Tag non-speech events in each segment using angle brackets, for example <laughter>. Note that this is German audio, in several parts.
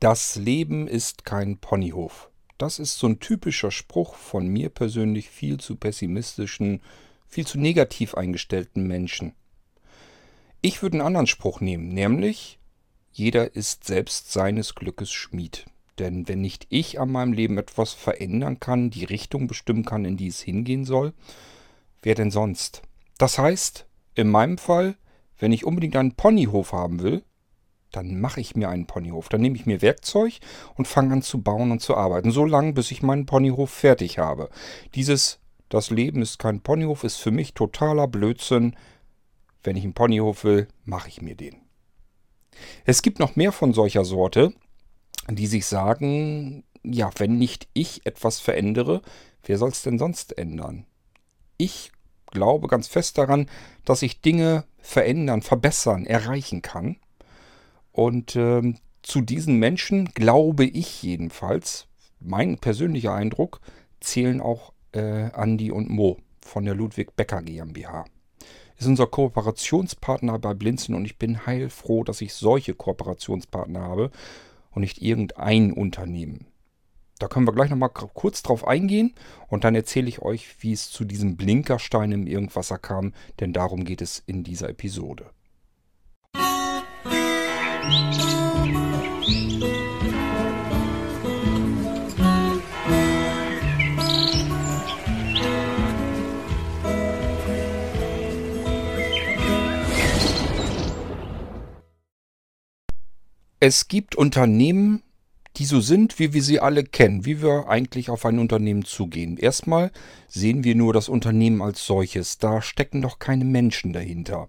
Das Leben ist kein Ponyhof. Das ist so ein typischer Spruch von mir persönlich viel zu pessimistischen, viel zu negativ eingestellten Menschen. Ich würde einen anderen Spruch nehmen, nämlich jeder ist selbst seines Glückes Schmied. Denn wenn nicht ich an meinem Leben etwas verändern kann, die Richtung bestimmen kann, in die es hingehen soll, wer denn sonst? Das heißt, in meinem Fall, wenn ich unbedingt einen Ponyhof haben will, dann mache ich mir einen Ponyhof. Dann nehme ich mir Werkzeug und fange an zu bauen und zu arbeiten. So lange, bis ich meinen Ponyhof fertig habe. Dieses, das Leben ist kein Ponyhof, ist für mich totaler Blödsinn. Wenn ich einen Ponyhof will, mache ich mir den. Es gibt noch mehr von solcher Sorte, die sich sagen, ja, wenn nicht ich etwas verändere, wer soll es denn sonst ändern? Ich glaube ganz fest daran, dass ich Dinge verändern, verbessern, erreichen kann. Und ähm, zu diesen Menschen glaube ich jedenfalls, mein persönlicher Eindruck, zählen auch äh, Andi und Mo von der Ludwig Becker GmbH. Ist unser Kooperationspartner bei Blinzen und ich bin heilfroh, dass ich solche Kooperationspartner habe und nicht irgendein Unternehmen. Da können wir gleich nochmal kurz drauf eingehen und dann erzähle ich euch, wie es zu diesem Blinkerstein im Irgendwasser kam, denn darum geht es in dieser Episode. Es gibt Unternehmen, die so sind, wie wir sie alle kennen, wie wir eigentlich auf ein Unternehmen zugehen. Erstmal sehen wir nur das Unternehmen als solches. Da stecken doch keine Menschen dahinter.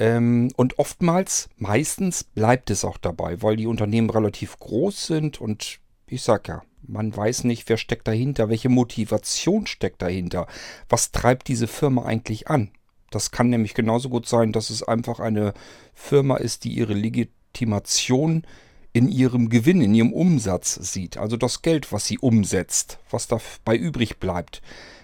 Ähm, und oftmals, meistens bleibt es auch dabei, weil die Unternehmen relativ groß sind und ich sag ja, man weiß nicht, wer steckt dahinter, welche Motivation steckt dahinter, was treibt diese Firma eigentlich an. Das kann nämlich genauso gut sein, dass es einfach eine Firma ist, die ihre Legitimation in ihrem Gewinn, in ihrem Umsatz sieht. Also das Geld, was sie umsetzt, was dabei übrig bleibt.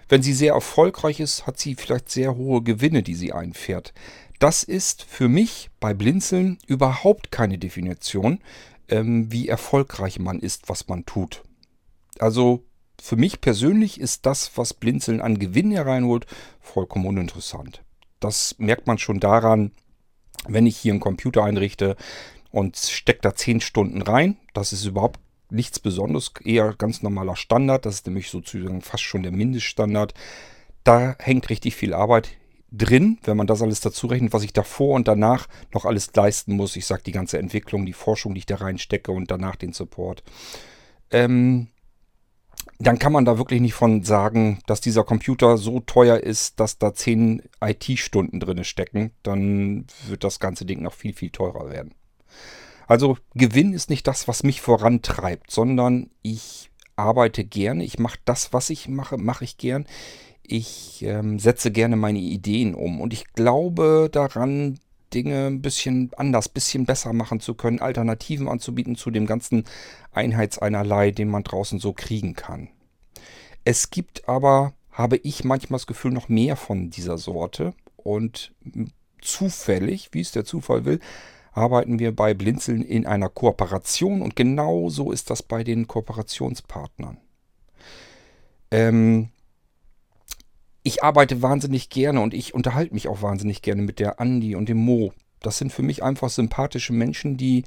Wenn sie sehr erfolgreich ist, hat sie vielleicht sehr hohe Gewinne, die sie einfährt. Das ist für mich bei Blinzeln überhaupt keine Definition, ähm, wie erfolgreich man ist, was man tut. Also für mich persönlich ist das, was Blinzeln an Gewinn hereinholt, vollkommen uninteressant. Das merkt man schon daran, wenn ich hier einen Computer einrichte und stecke da 10 Stunden rein. Das ist überhaupt nichts Besonderes, eher ganz normaler Standard. Das ist nämlich sozusagen fast schon der Mindeststandard. Da hängt richtig viel Arbeit drin, wenn man das alles dazu rechnet, was ich davor und danach noch alles leisten muss. Ich sage die ganze Entwicklung, die Forschung, die ich da reinstecke und danach den Support. Ähm, dann kann man da wirklich nicht von sagen, dass dieser Computer so teuer ist, dass da 10 IT-Stunden drin stecken. Dann wird das ganze Ding noch viel, viel teurer werden. Also Gewinn ist nicht das, was mich vorantreibt, sondern ich arbeite gerne. Ich mache das, was ich mache, mache ich gern ich ähm, setze gerne meine Ideen um und ich glaube daran, Dinge ein bisschen anders, ein bisschen besser machen zu können, Alternativen anzubieten zu dem ganzen Einheitseinerlei, den man draußen so kriegen kann. Es gibt aber, habe ich manchmal das Gefühl, noch mehr von dieser Sorte und zufällig, wie es der Zufall will, arbeiten wir bei Blinzeln in einer Kooperation und genau so ist das bei den Kooperationspartnern. Ähm, ich arbeite wahnsinnig gerne und ich unterhalte mich auch wahnsinnig gerne mit der Andi und dem Mo. Das sind für mich einfach sympathische Menschen, die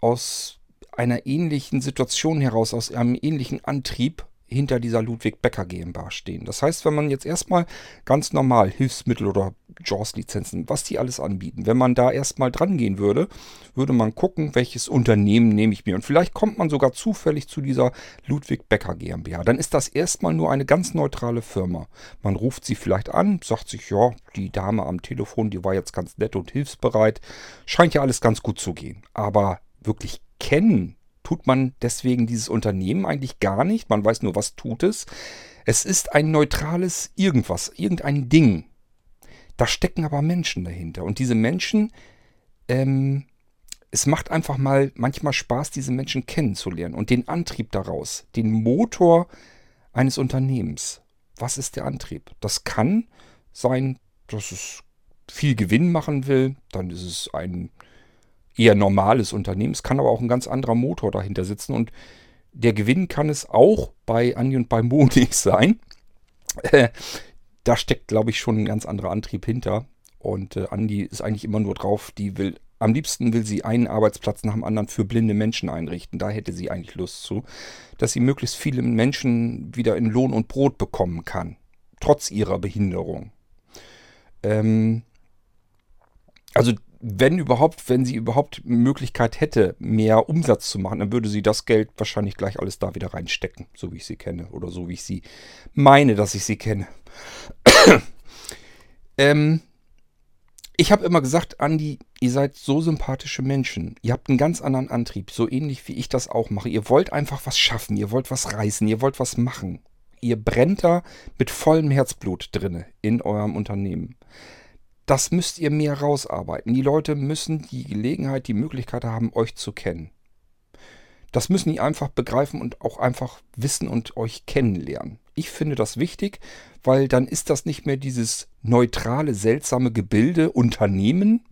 aus einer ähnlichen Situation heraus, aus einem ähnlichen Antrieb hinter dieser Ludwig Becker GmbH stehen. Das heißt, wenn man jetzt erstmal ganz normal Hilfsmittel oder JAWS-Lizenzen, was die alles anbieten, wenn man da erstmal dran gehen würde, würde man gucken, welches Unternehmen nehme ich mir. Und vielleicht kommt man sogar zufällig zu dieser Ludwig Becker GmbH. Dann ist das erstmal nur eine ganz neutrale Firma. Man ruft sie vielleicht an, sagt sich, ja, die Dame am Telefon, die war jetzt ganz nett und hilfsbereit. Scheint ja alles ganz gut zu gehen. Aber wirklich kennen tut man deswegen dieses Unternehmen eigentlich gar nicht. Man weiß nur, was tut es. Es ist ein neutrales irgendwas, irgendein Ding. Da stecken aber Menschen dahinter. Und diese Menschen, ähm, es macht einfach mal manchmal Spaß, diese Menschen kennenzulernen und den Antrieb daraus, den Motor eines Unternehmens. Was ist der Antrieb? Das kann sein, dass es viel Gewinn machen will, dann ist es ein eher normales Unternehmen. Es kann aber auch ein ganz anderer Motor dahinter sitzen und der Gewinn kann es auch bei Andi und bei Mo nicht <laughs> sein. Äh, da steckt, glaube ich, schon ein ganz anderer Antrieb hinter. Und äh, Andi ist eigentlich immer nur drauf, die will, am liebsten will sie einen Arbeitsplatz nach dem anderen für blinde Menschen einrichten. Da hätte sie eigentlich Lust zu, dass sie möglichst viele Menschen wieder in Lohn und Brot bekommen kann, trotz ihrer Behinderung. Ähm, also wenn überhaupt, wenn sie überhaupt Möglichkeit hätte, mehr Umsatz zu machen, dann würde sie das Geld wahrscheinlich gleich alles da wieder reinstecken, so wie ich sie kenne oder so wie ich sie meine, dass ich sie kenne. <clears throat> ähm, ich habe immer gesagt, Andi, ihr seid so sympathische Menschen. Ihr habt einen ganz anderen Antrieb, so ähnlich wie ich das auch mache. Ihr wollt einfach was schaffen, ihr wollt was reißen, ihr wollt was machen. Ihr brennt da mit vollem Herzblut drinne in eurem Unternehmen. Das müsst ihr mehr rausarbeiten. Die Leute müssen die Gelegenheit, die Möglichkeit haben, euch zu kennen. Das müssen die einfach begreifen und auch einfach wissen und euch kennenlernen. Ich finde das wichtig, weil dann ist das nicht mehr dieses neutrale, seltsame Gebilde Unternehmen,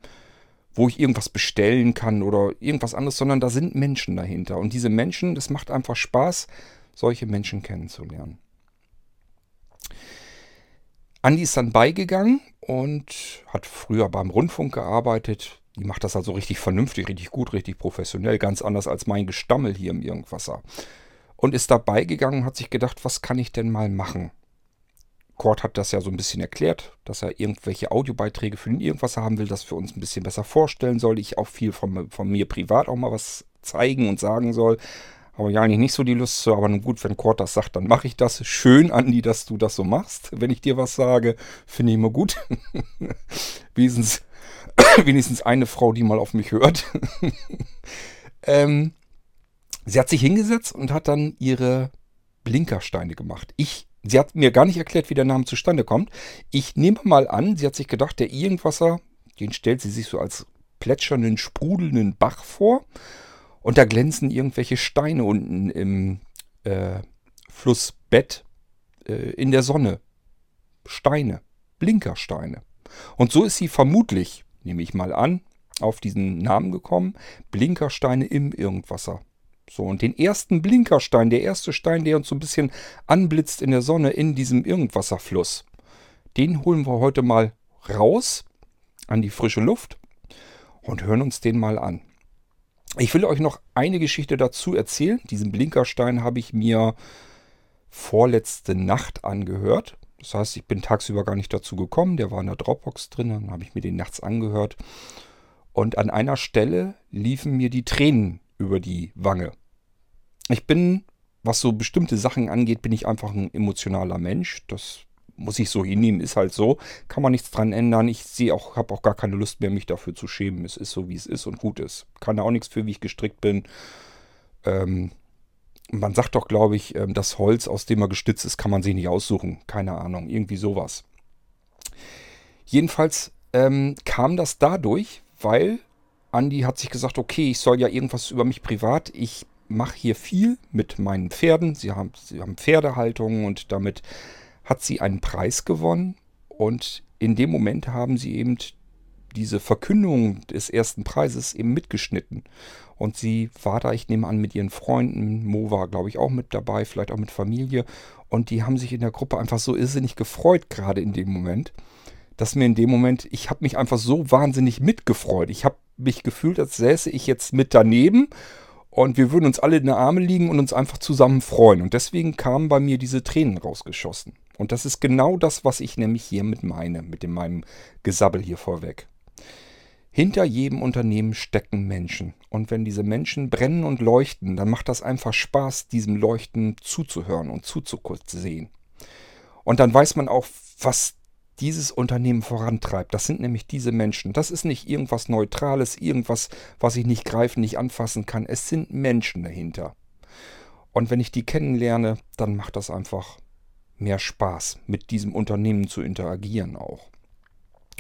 wo ich irgendwas bestellen kann oder irgendwas anderes, sondern da sind Menschen dahinter. Und diese Menschen, das macht einfach Spaß, solche Menschen kennenzulernen. Andi ist dann beigegangen und hat früher beim Rundfunk gearbeitet, die macht das also richtig vernünftig, richtig gut, richtig professionell, ganz anders als mein Gestammel hier im Irgendwasser. Und ist dabei gegangen und hat sich gedacht, was kann ich denn mal machen? Kurt hat das ja so ein bisschen erklärt, dass er irgendwelche Audiobeiträge für den Irgendwasser haben will, das wir uns ein bisschen besser vorstellen soll. Ich auch viel von, von mir privat auch mal was zeigen und sagen soll. Habe ich eigentlich nicht so die Lust zu, aber nun gut, wenn Kurt das sagt, dann mache ich das. Schön, Andi, dass du das so machst. Wenn ich dir was sage, finde ich immer gut. <laughs> Wesens <coughs> wenigstens eine Frau, die mal auf mich hört. <laughs> ähm, sie hat sich hingesetzt und hat dann ihre Blinkersteine gemacht. Ich, sie hat mir gar nicht erklärt, wie der Name zustande kommt. Ich nehme mal an, sie hat sich gedacht, der Irgendwasser, den stellt sie sich so als plätschernden, sprudelnden Bach vor. Und da glänzen irgendwelche Steine unten im äh, Flussbett äh, in der Sonne. Steine, Blinkersteine. Und so ist sie vermutlich nehme ich mal an, auf diesen Namen gekommen. Blinkersteine im Irgendwasser. So, und den ersten Blinkerstein, der erste Stein, der uns so ein bisschen anblitzt in der Sonne in diesem Irgendwasserfluss, den holen wir heute mal raus an die frische Luft und hören uns den mal an. Ich will euch noch eine Geschichte dazu erzählen. Diesen Blinkerstein habe ich mir vorletzte Nacht angehört. Das heißt, ich bin tagsüber gar nicht dazu gekommen. Der war in der Dropbox drin. Dann habe ich mir den nachts angehört. Und an einer Stelle liefen mir die Tränen über die Wange. Ich bin, was so bestimmte Sachen angeht, bin ich einfach ein emotionaler Mensch. Das muss ich so hinnehmen, ist halt so. Kann man nichts dran ändern. Ich sehe auch, habe auch gar keine Lust mehr, mich dafür zu schämen. Es ist so, wie es ist und gut ist. Kann da auch nichts für, wie ich gestrickt bin. Ähm, man sagt doch, glaube ich, ähm, das Holz, aus dem er gestützt ist, kann man sich nicht aussuchen. Keine Ahnung, irgendwie sowas. Jedenfalls ähm, kam das dadurch, weil Andi hat sich gesagt, okay, ich soll ja irgendwas über mich privat. Ich mache hier viel mit meinen Pferden. Sie haben, sie haben Pferdehaltung und damit hat sie einen Preis gewonnen. Und in dem Moment haben sie eben diese Verkündung des ersten Preises eben mitgeschnitten. Und sie war da, ich nehme an, mit ihren Freunden. Mo war, glaube ich, auch mit dabei, vielleicht auch mit Familie. Und die haben sich in der Gruppe einfach so irrsinnig gefreut, gerade in dem Moment, dass mir in dem Moment, ich habe mich einfach so wahnsinnig mitgefreut. Ich habe mich gefühlt, als säße ich jetzt mit daneben und wir würden uns alle in den Arme liegen und uns einfach zusammen freuen. Und deswegen kamen bei mir diese Tränen rausgeschossen. Und das ist genau das, was ich nämlich hier mit meine, mit dem, meinem Gesabbel hier vorweg. Hinter jedem Unternehmen stecken Menschen. Und wenn diese Menschen brennen und leuchten, dann macht das einfach Spaß, diesem Leuchten zuzuhören und zuzusehen. Und dann weiß man auch, was dieses Unternehmen vorantreibt. Das sind nämlich diese Menschen. Das ist nicht irgendwas Neutrales, irgendwas, was ich nicht greifen, nicht anfassen kann. Es sind Menschen dahinter. Und wenn ich die kennenlerne, dann macht das einfach mehr Spaß, mit diesem Unternehmen zu interagieren auch.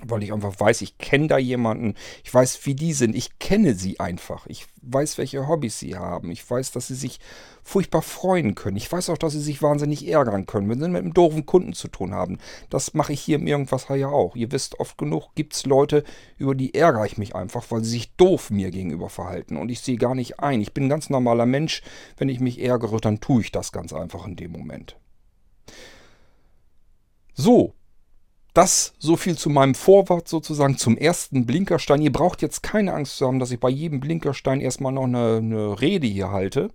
weil ich einfach weiß, ich kenne da jemanden, ich weiß, wie die sind, ich kenne sie einfach, ich weiß, welche Hobbys sie haben, ich weiß, dass sie sich furchtbar freuen können, ich weiß auch, dass sie sich wahnsinnig ärgern können, wenn sie mit einem doofen Kunden zu tun haben. Das mache ich hier im Irgendwasser ja auch. Ihr wisst, oft genug gibt es Leute, über die ärgere ich mich einfach, weil sie sich doof mir gegenüber verhalten und ich sehe gar nicht ein. Ich bin ein ganz normaler Mensch, wenn ich mich ärgere, dann tue ich das ganz einfach in dem Moment. So, das so viel zu meinem Vorwort sozusagen, zum ersten Blinkerstein. Ihr braucht jetzt keine Angst zu haben, dass ich bei jedem Blinkerstein erstmal noch eine, eine Rede hier halte.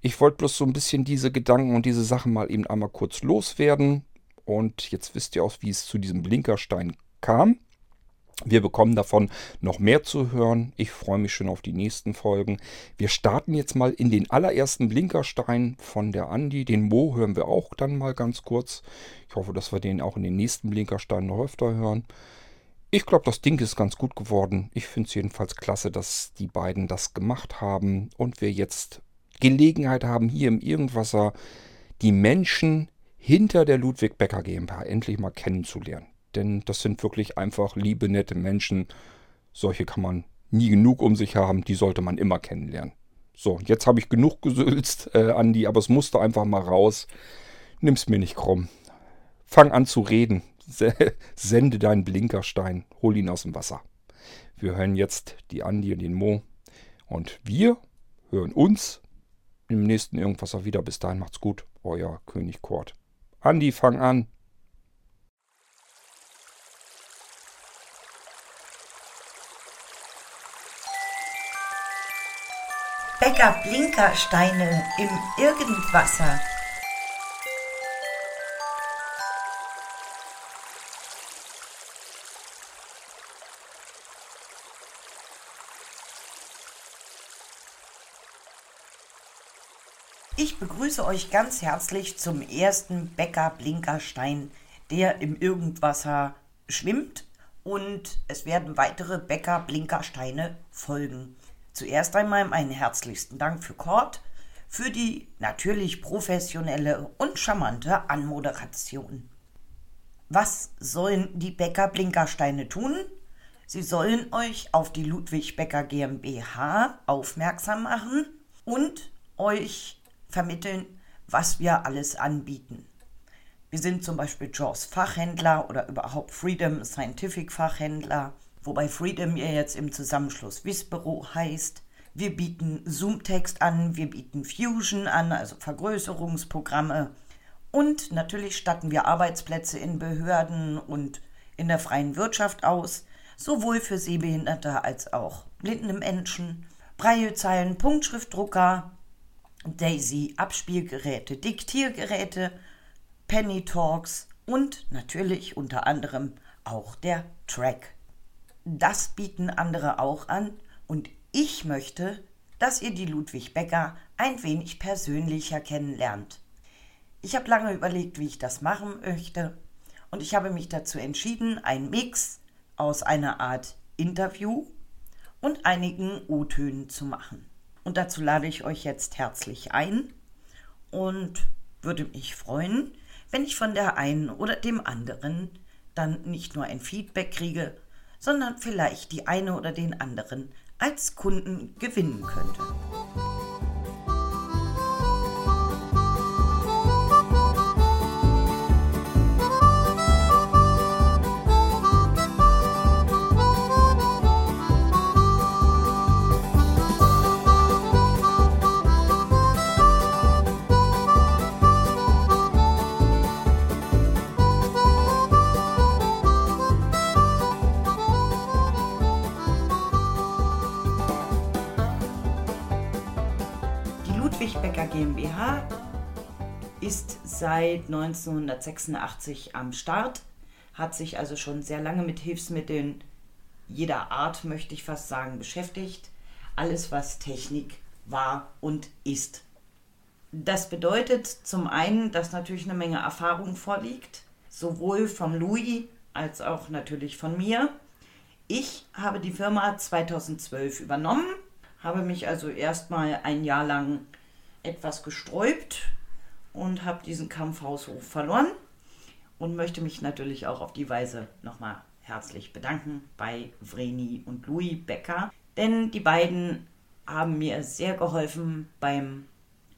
Ich wollte bloß so ein bisschen diese Gedanken und diese Sachen mal eben einmal kurz loswerden. Und jetzt wisst ihr auch, wie es zu diesem Blinkerstein kam. Wir bekommen davon noch mehr zu hören. Ich freue mich schon auf die nächsten Folgen. Wir starten jetzt mal in den allerersten Blinkerstein von der Andi. Den Mo hören wir auch dann mal ganz kurz. Ich hoffe, dass wir den auch in den nächsten Blinkerstein noch öfter hören. Ich glaube, das Ding ist ganz gut geworden. Ich finde es jedenfalls klasse, dass die beiden das gemacht haben und wir jetzt Gelegenheit haben, hier im Irgendwasser die Menschen hinter der Ludwig Becker GmbH endlich mal kennenzulernen denn das sind wirklich einfach liebe, nette Menschen. Solche kann man nie genug um sich haben, die sollte man immer kennenlernen. So, jetzt habe ich genug gesülzt, äh, Andi, aber es musste einfach mal raus. Nimm's mir nicht krumm. Fang an zu reden. <laughs> Sende deinen Blinkerstein. Hol ihn aus dem Wasser. Wir hören jetzt die Andi und den Mo. Und wir hören uns im nächsten Irgendwas wieder. Bis dahin macht's gut. Euer König Kurt. Andi, fang an. Bäcker Blinkersteine im Irgendwasser. Ich begrüße euch ganz herzlich zum ersten Bäcker Blinkerstein, der im Irgendwasser schwimmt und es werden weitere Bäcker Blinkersteine folgen. Zuerst einmal meinen herzlichsten Dank für Kurt für die natürlich professionelle und charmante Anmoderation. Was sollen die Bäcker Blinkersteine tun? Sie sollen euch auf die Ludwig Becker GmbH aufmerksam machen und euch vermitteln, was wir alles anbieten. Wir sind zum Beispiel Jaws Fachhändler oder überhaupt Freedom Scientific Fachhändler wobei Freedom ja jetzt im Zusammenschluss Wissbüro heißt. Wir bieten Zoom-Text an, wir bieten Fusion an, also Vergrößerungsprogramme. Und natürlich statten wir Arbeitsplätze in Behörden und in der freien Wirtschaft aus, sowohl für Sehbehinderte als auch blinde Menschen. Breiezeilen, Punktschriftdrucker, Daisy, Abspielgeräte, Diktiergeräte, Penny Talks und natürlich unter anderem auch der Track. Das bieten andere auch an und ich möchte, dass ihr die Ludwig Becker ein wenig persönlicher kennenlernt. Ich habe lange überlegt, wie ich das machen möchte und ich habe mich dazu entschieden, einen Mix aus einer Art Interview und einigen O-Tönen zu machen. Und dazu lade ich euch jetzt herzlich ein und würde mich freuen, wenn ich von der einen oder dem anderen dann nicht nur ein Feedback kriege, sondern vielleicht die eine oder den anderen als Kunden gewinnen könnte. GmbH ist seit 1986 am Start, hat sich also schon sehr lange mit Hilfsmitteln jeder Art, möchte ich fast sagen, beschäftigt. Alles, was Technik war und ist. Das bedeutet zum einen, dass natürlich eine Menge Erfahrung vorliegt, sowohl vom Louis als auch natürlich von mir. Ich habe die Firma 2012 übernommen, habe mich also erstmal ein Jahr lang etwas gesträubt und habe diesen Kampf haushoch verloren und möchte mich natürlich auch auf die Weise nochmal herzlich bedanken bei Vreni und Louis Becker, denn die beiden haben mir sehr geholfen beim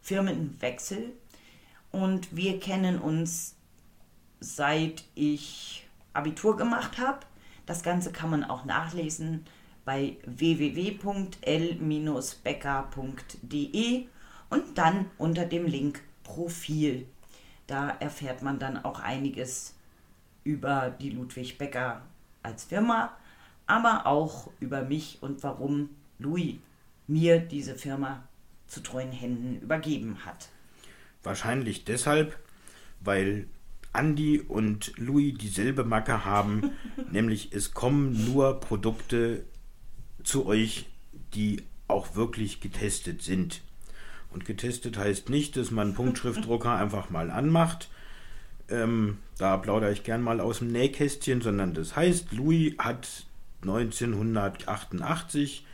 Firmenwechsel und wir kennen uns seit ich Abitur gemacht habe. Das Ganze kann man auch nachlesen bei www.l-becker.de und dann unter dem Link Profil. Da erfährt man dann auch einiges über die Ludwig Becker als Firma, aber auch über mich und warum Louis mir diese Firma zu treuen Händen übergeben hat. Wahrscheinlich deshalb, weil Andy und Louis dieselbe Macke haben, <laughs> nämlich es kommen nur Produkte zu euch, die auch wirklich getestet sind. Und getestet heißt nicht, dass man einen Punktschriftdrucker <laughs> einfach mal anmacht. Ähm, da plaudere ich gern mal aus dem Nähkästchen, sondern das heißt, Louis hat 1988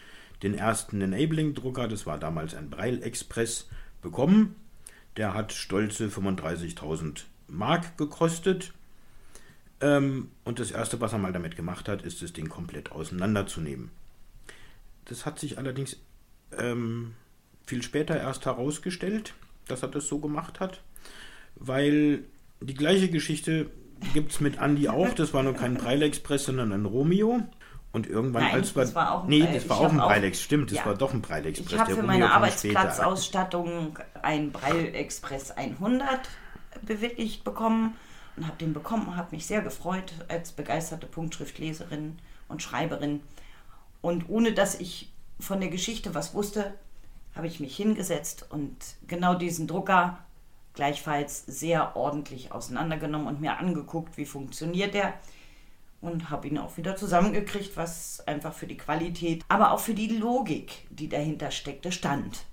den ersten Enabling-Drucker, das war damals ein Braille Express, bekommen. Der hat stolze 35.000 Mark gekostet. Ähm, und das erste, was er mal damit gemacht hat, ist das Ding komplett auseinanderzunehmen. Das hat sich allerdings ähm, viel später erst herausgestellt, dass er das so gemacht hat, weil die gleiche Geschichte gibt es mit Andy auch. Das war nur kein Braille Express, sondern ein Romeo. Und irgendwann, Nein, als wir. das war auch ein nee, das war auch ein Braille Stimmt, das ja. war doch ein Braille Express. Ich habe für meine. Arbeitsplatzausstattung ein Braille Express 100 bewilligt bekommen und habe den bekommen, habe mich sehr gefreut als begeisterte Punktschriftleserin und Schreiberin. Und ohne dass ich von der Geschichte was wusste, habe ich mich hingesetzt und genau diesen Drucker gleichfalls sehr ordentlich auseinandergenommen und mir angeguckt, wie funktioniert der und habe ihn auch wieder zusammengekriegt, was einfach für die Qualität, aber auch für die Logik, die dahinter steckte, stand.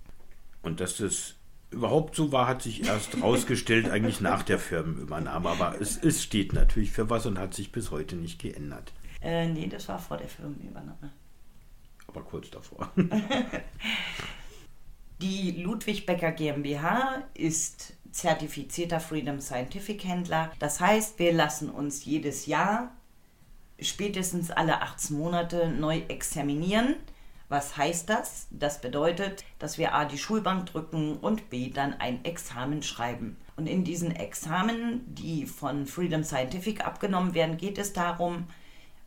Und dass das überhaupt so war, hat sich erst <laughs> rausgestellt, eigentlich nach der Firmenübernahme. Aber es, es steht natürlich für was und hat sich bis heute nicht geändert. Äh, nee, das war vor der Firmenübernahme. Aber kurz davor. <laughs> Die Ludwig Becker GmbH ist zertifizierter Freedom Scientific Händler. Das heißt, wir lassen uns jedes Jahr spätestens alle 18 Monate neu examinieren. Was heißt das? Das bedeutet, dass wir A die Schulbank drücken und B dann ein Examen schreiben. Und in diesen Examen, die von Freedom Scientific abgenommen werden, geht es darum,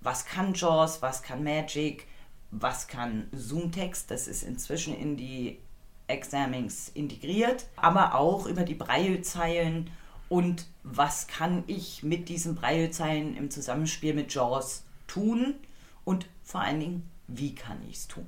was kann JAWS, was kann Magic, was kann Zoomtext, das ist inzwischen in die Examings integriert, aber auch über die Braillezeilen und was kann ich mit diesen Braillezeilen im Zusammenspiel mit JAWS tun und vor allen Dingen, wie kann ich es tun.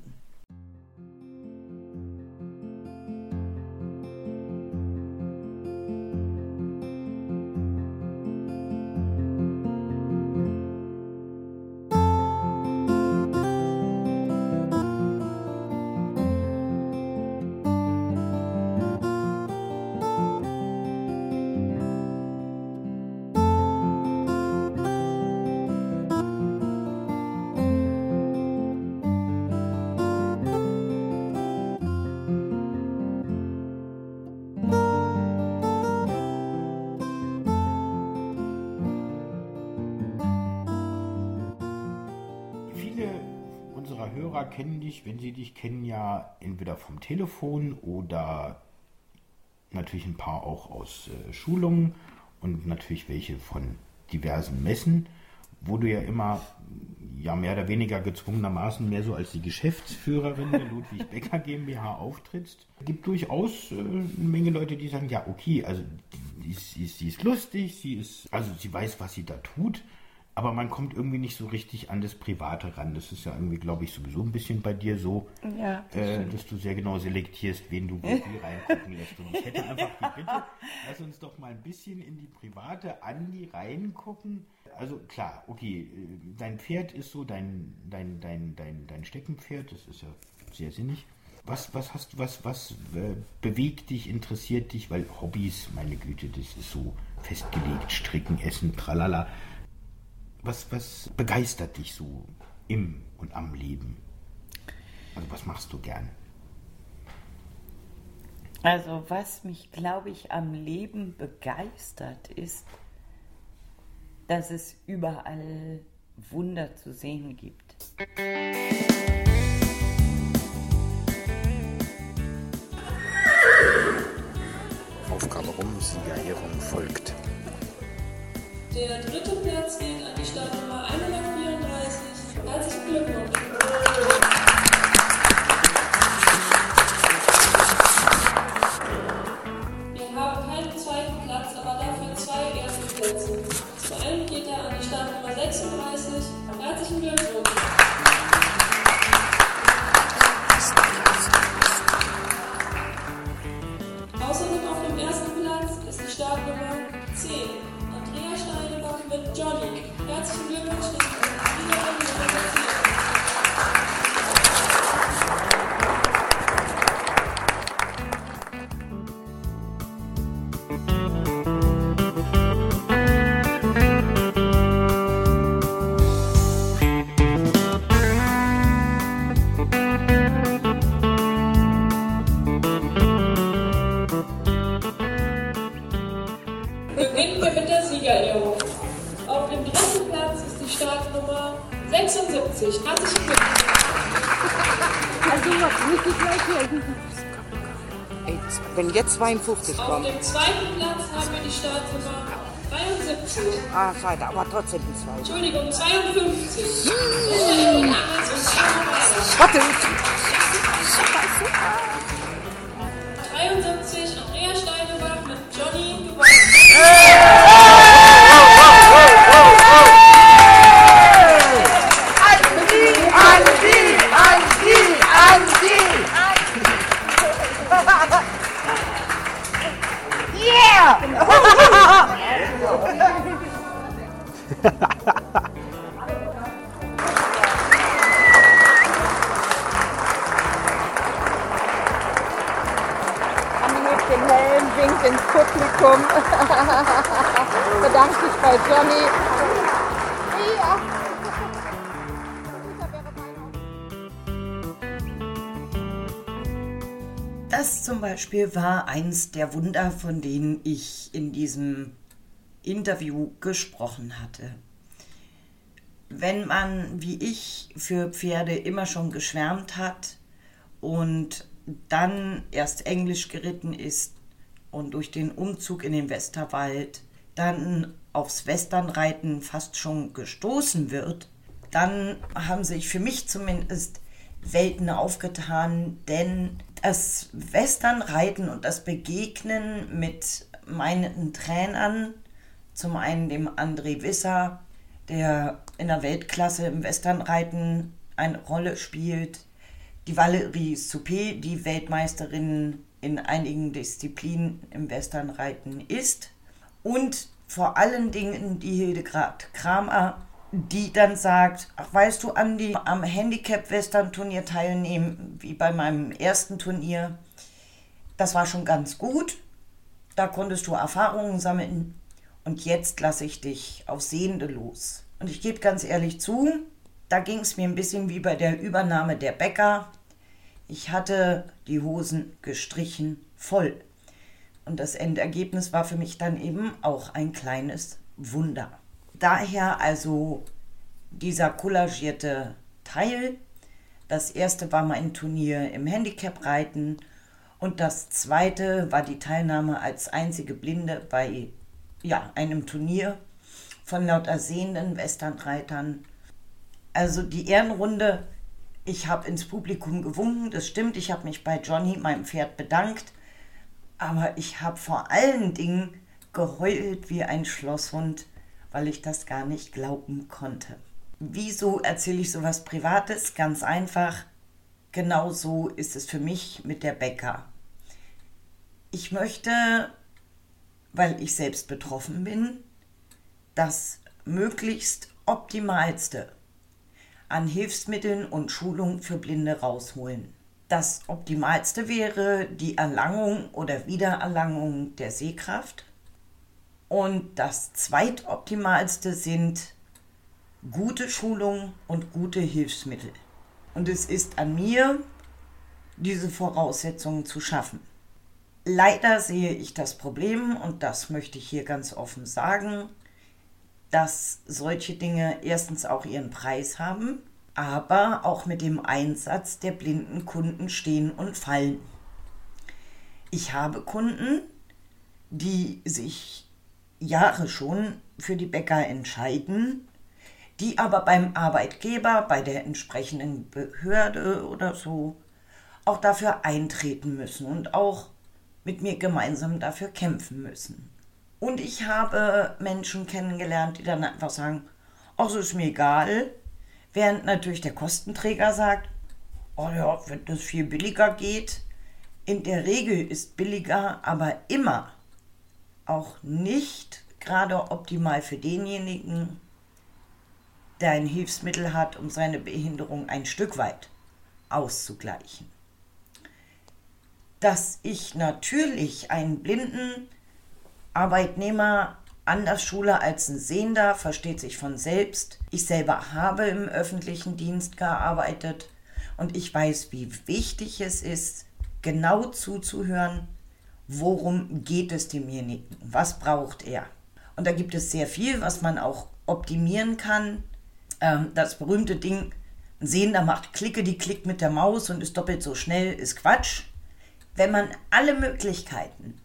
Hörer kennen dich, wenn sie dich kennen, ja entweder vom Telefon oder natürlich ein paar auch aus äh, Schulungen und natürlich welche von diversen Messen, wo du ja immer ja mehr oder weniger gezwungenermaßen mehr so als die Geschäftsführerin der <laughs> Ludwig Becker GmbH auftrittst. Es gibt durchaus äh, eine Menge Leute, die sagen, ja okay, also die, ist, sie ist lustig, sie ist, also sie weiß, was sie da tut, aber man kommt irgendwie nicht so richtig an das Private ran. Das ist ja irgendwie, glaube ich, sowieso ein bisschen bei dir so, Ja, äh, dass du sehr genau selektierst, wen du wie <laughs> reingucken lässt. Und ich hätte einfach die Bitte, lass uns doch mal ein bisschen in die private Andi reingucken. Also klar, okay, äh, dein Pferd ist so dein, dein, dein, dein, dein Steckenpferd, das ist ja sehr sinnig. Was, was hast du, was, was äh, bewegt dich, interessiert dich? Weil Hobbys, meine Güte, das ist so festgelegt, stricken, essen, tralala. Was, was begeistert dich so im und am Leben? Also was machst du gern? Also was mich, glaube ich, am Leben begeistert, ist, dass es überall Wunder zu sehen gibt. Aufgabe rum, Siegerehrung folgt. Der dritte Platz geht an die Startnummer 134. Beginnen wir mit der Siegerehrung. Auf dem dritten Platz ist die Startnummer 76. Herzlichen Glückwunsch. Wenn jetzt 52 Auf kommt. dem zweiten Platz haben wir die Startnummer 73. Ah, schade, aber trotzdem die zwei. Entschuldigung, 52. Michael Angels und Sarah Weiser. Warte, Publikum. <laughs> Bedankt sich bei Johnny. Das zum Beispiel war eins der Wunder, von denen ich in diesem Interview gesprochen hatte. Wenn man, wie ich, für Pferde immer schon geschwärmt hat und dann erst Englisch geritten ist und durch den Umzug in den Westerwald dann aufs Westernreiten fast schon gestoßen wird, dann haben sich für mich zumindest Welten aufgetan, denn das Westernreiten und das Begegnen mit meinen Trainern, zum einen dem André Wisser, der in der Weltklasse im Westernreiten eine Rolle spielt, die Valerie Soupé, die Weltmeisterin in einigen Disziplinen im Westernreiten ist und vor allen Dingen die Hildegard Kramer, die dann sagt, ach weißt du, Andi, am Handicap-Western-Turnier teilnehmen, wie bei meinem ersten Turnier, das war schon ganz gut, da konntest du Erfahrungen sammeln und jetzt lasse ich dich auf Sehende los. Und ich gebe ganz ehrlich zu, da ging es mir ein bisschen wie bei der Übernahme der Bäcker. Ich hatte die Hosen gestrichen voll. Und das Endergebnis war für mich dann eben auch ein kleines Wunder. Daher also dieser kollagierte Teil. Das erste war mein Turnier im Handicap-Reiten und das zweite war die Teilnahme als einzige Blinde bei ja, einem Turnier von lauter sehenden Westernreitern. Also die Ehrenrunde, ich habe ins Publikum gewunken, das stimmt, ich habe mich bei Johnny, meinem Pferd, bedankt, aber ich habe vor allen Dingen geheult wie ein Schlosshund, weil ich das gar nicht glauben konnte. Wieso erzähle ich sowas Privates? Ganz einfach. Genau so ist es für mich mit der Bäcker. Ich möchte, weil ich selbst betroffen bin, das möglichst optimalste an Hilfsmitteln und Schulung für Blinde rausholen. Das optimalste wäre die Erlangung oder Wiedererlangung der Sehkraft. Und das zweitoptimalste sind gute Schulung und gute Hilfsmittel. Und es ist an mir, diese Voraussetzungen zu schaffen. Leider sehe ich das Problem, und das möchte ich hier ganz offen sagen, dass solche Dinge erstens auch ihren Preis haben, aber auch mit dem Einsatz der blinden Kunden stehen und fallen. Ich habe Kunden, die sich Jahre schon für die Bäcker entscheiden, die aber beim Arbeitgeber, bei der entsprechenden Behörde oder so auch dafür eintreten müssen und auch mit mir gemeinsam dafür kämpfen müssen. Und ich habe Menschen kennengelernt, die dann einfach sagen, ach, so ist mir egal, während natürlich der Kostenträger sagt, oh ja, wenn das viel billiger geht, in der Regel ist billiger, aber immer auch nicht gerade optimal für denjenigen, der ein Hilfsmittel hat, um seine Behinderung ein Stück weit auszugleichen. Dass ich natürlich einen blinden Arbeitnehmer anders schule als ein Sehender, versteht sich von selbst. Ich selber habe im öffentlichen Dienst gearbeitet und ich weiß, wie wichtig es ist, genau zuzuhören, worum geht es demjenigen, was braucht er. Und da gibt es sehr viel, was man auch optimieren kann. Ähm, das berühmte Ding, ein Sehender macht Klicke, die klickt mit der Maus und ist doppelt so schnell, ist Quatsch. Wenn man alle Möglichkeiten,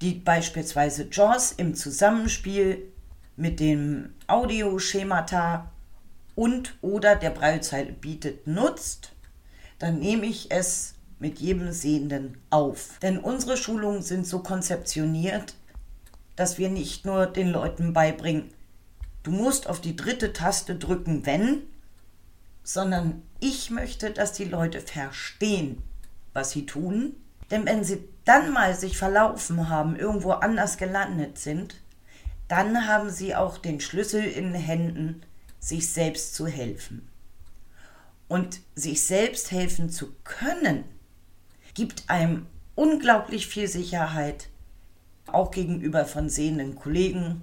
die beispielsweise JAWS im Zusammenspiel mit dem Audioschemata und oder der Braillezeile bietet, nutzt, dann nehme ich es mit jedem Sehenden auf. Denn unsere Schulungen sind so konzeptioniert, dass wir nicht nur den Leuten beibringen, du musst auf die dritte Taste drücken, wenn, sondern ich möchte, dass die Leute verstehen, was sie tun. Denn wenn sie dann mal sich verlaufen haben, irgendwo anders gelandet sind, dann haben sie auch den Schlüssel in den Händen, sich selbst zu helfen. Und sich selbst helfen zu können, gibt einem unglaublich viel Sicherheit, auch gegenüber von sehenden Kollegen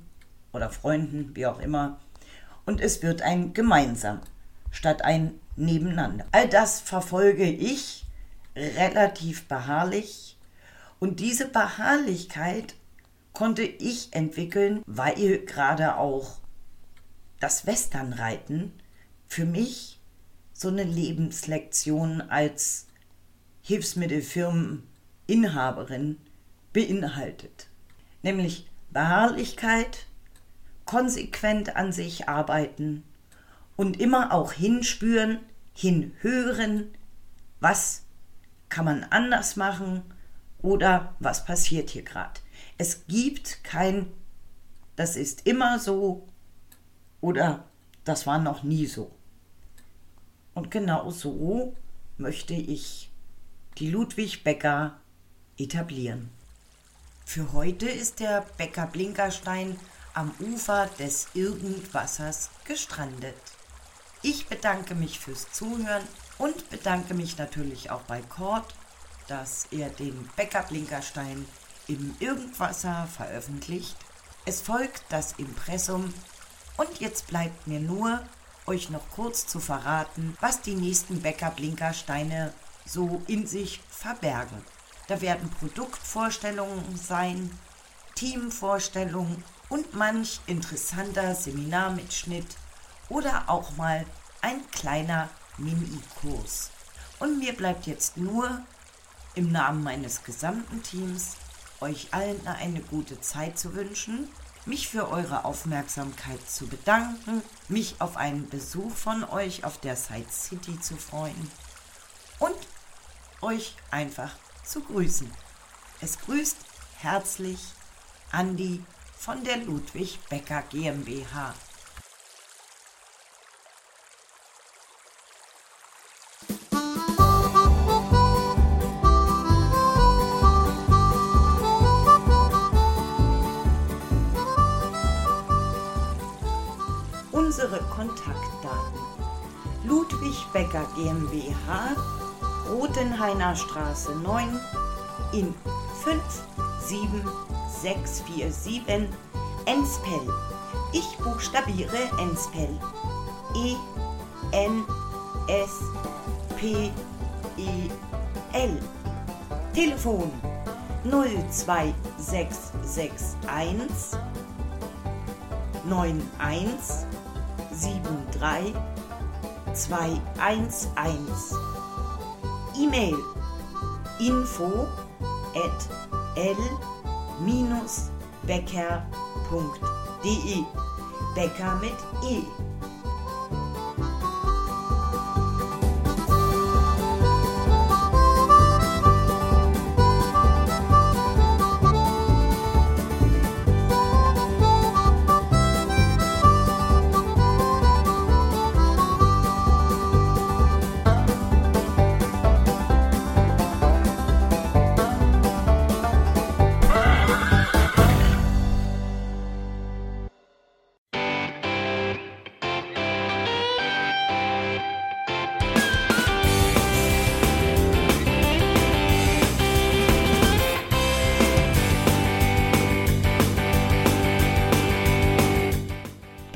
oder Freunden, wie auch immer. Und es wird ein gemeinsam statt ein nebeneinander. All das verfolge ich relativ beharrlich und diese Beharrlichkeit konnte ich entwickeln, weil gerade auch das Westernreiten für mich so eine Lebenslektion als Hilfsmittelfirmeninhaberin beinhaltet. Nämlich Beharrlichkeit, konsequent an sich arbeiten und immer auch hinspüren, hinhören, was kann man anders machen oder was passiert hier gerade. Es gibt kein, das ist immer so oder das war noch nie so. Und genau so möchte ich die Ludwig Becker etablieren. Für heute ist der Becker Blinkerstein am Ufer des Irgendwassers gestrandet. Ich bedanke mich fürs Zuhören und bedanke mich natürlich auch bei Kord, dass er den Becker Blinkerstein im Irgendwasser veröffentlicht. Es folgt das Impressum und jetzt bleibt mir nur, euch noch kurz zu verraten, was die nächsten Becker Blinkersteine so in sich verbergen. Da werden Produktvorstellungen sein, Teamvorstellungen und manch interessanter Seminarmitschnitt oder auch mal ein kleiner Mini-Kurs. Und mir bleibt jetzt nur im Namen meines gesamten Teams euch allen eine gute Zeit zu wünschen, mich für eure Aufmerksamkeit zu bedanken, mich auf einen Besuch von euch auf der Side City zu freuen und euch einfach zu grüßen. Es grüßt herzlich Andi von der Ludwig Becker GmbH. Becker GmbH Rotenhainer Straße 9 in 57647 Enspel. Ich buchstabiere Enspel. E N S P E L. Telefon 02661 9173 211. E-Mail info at l-becker.de Becker mit E.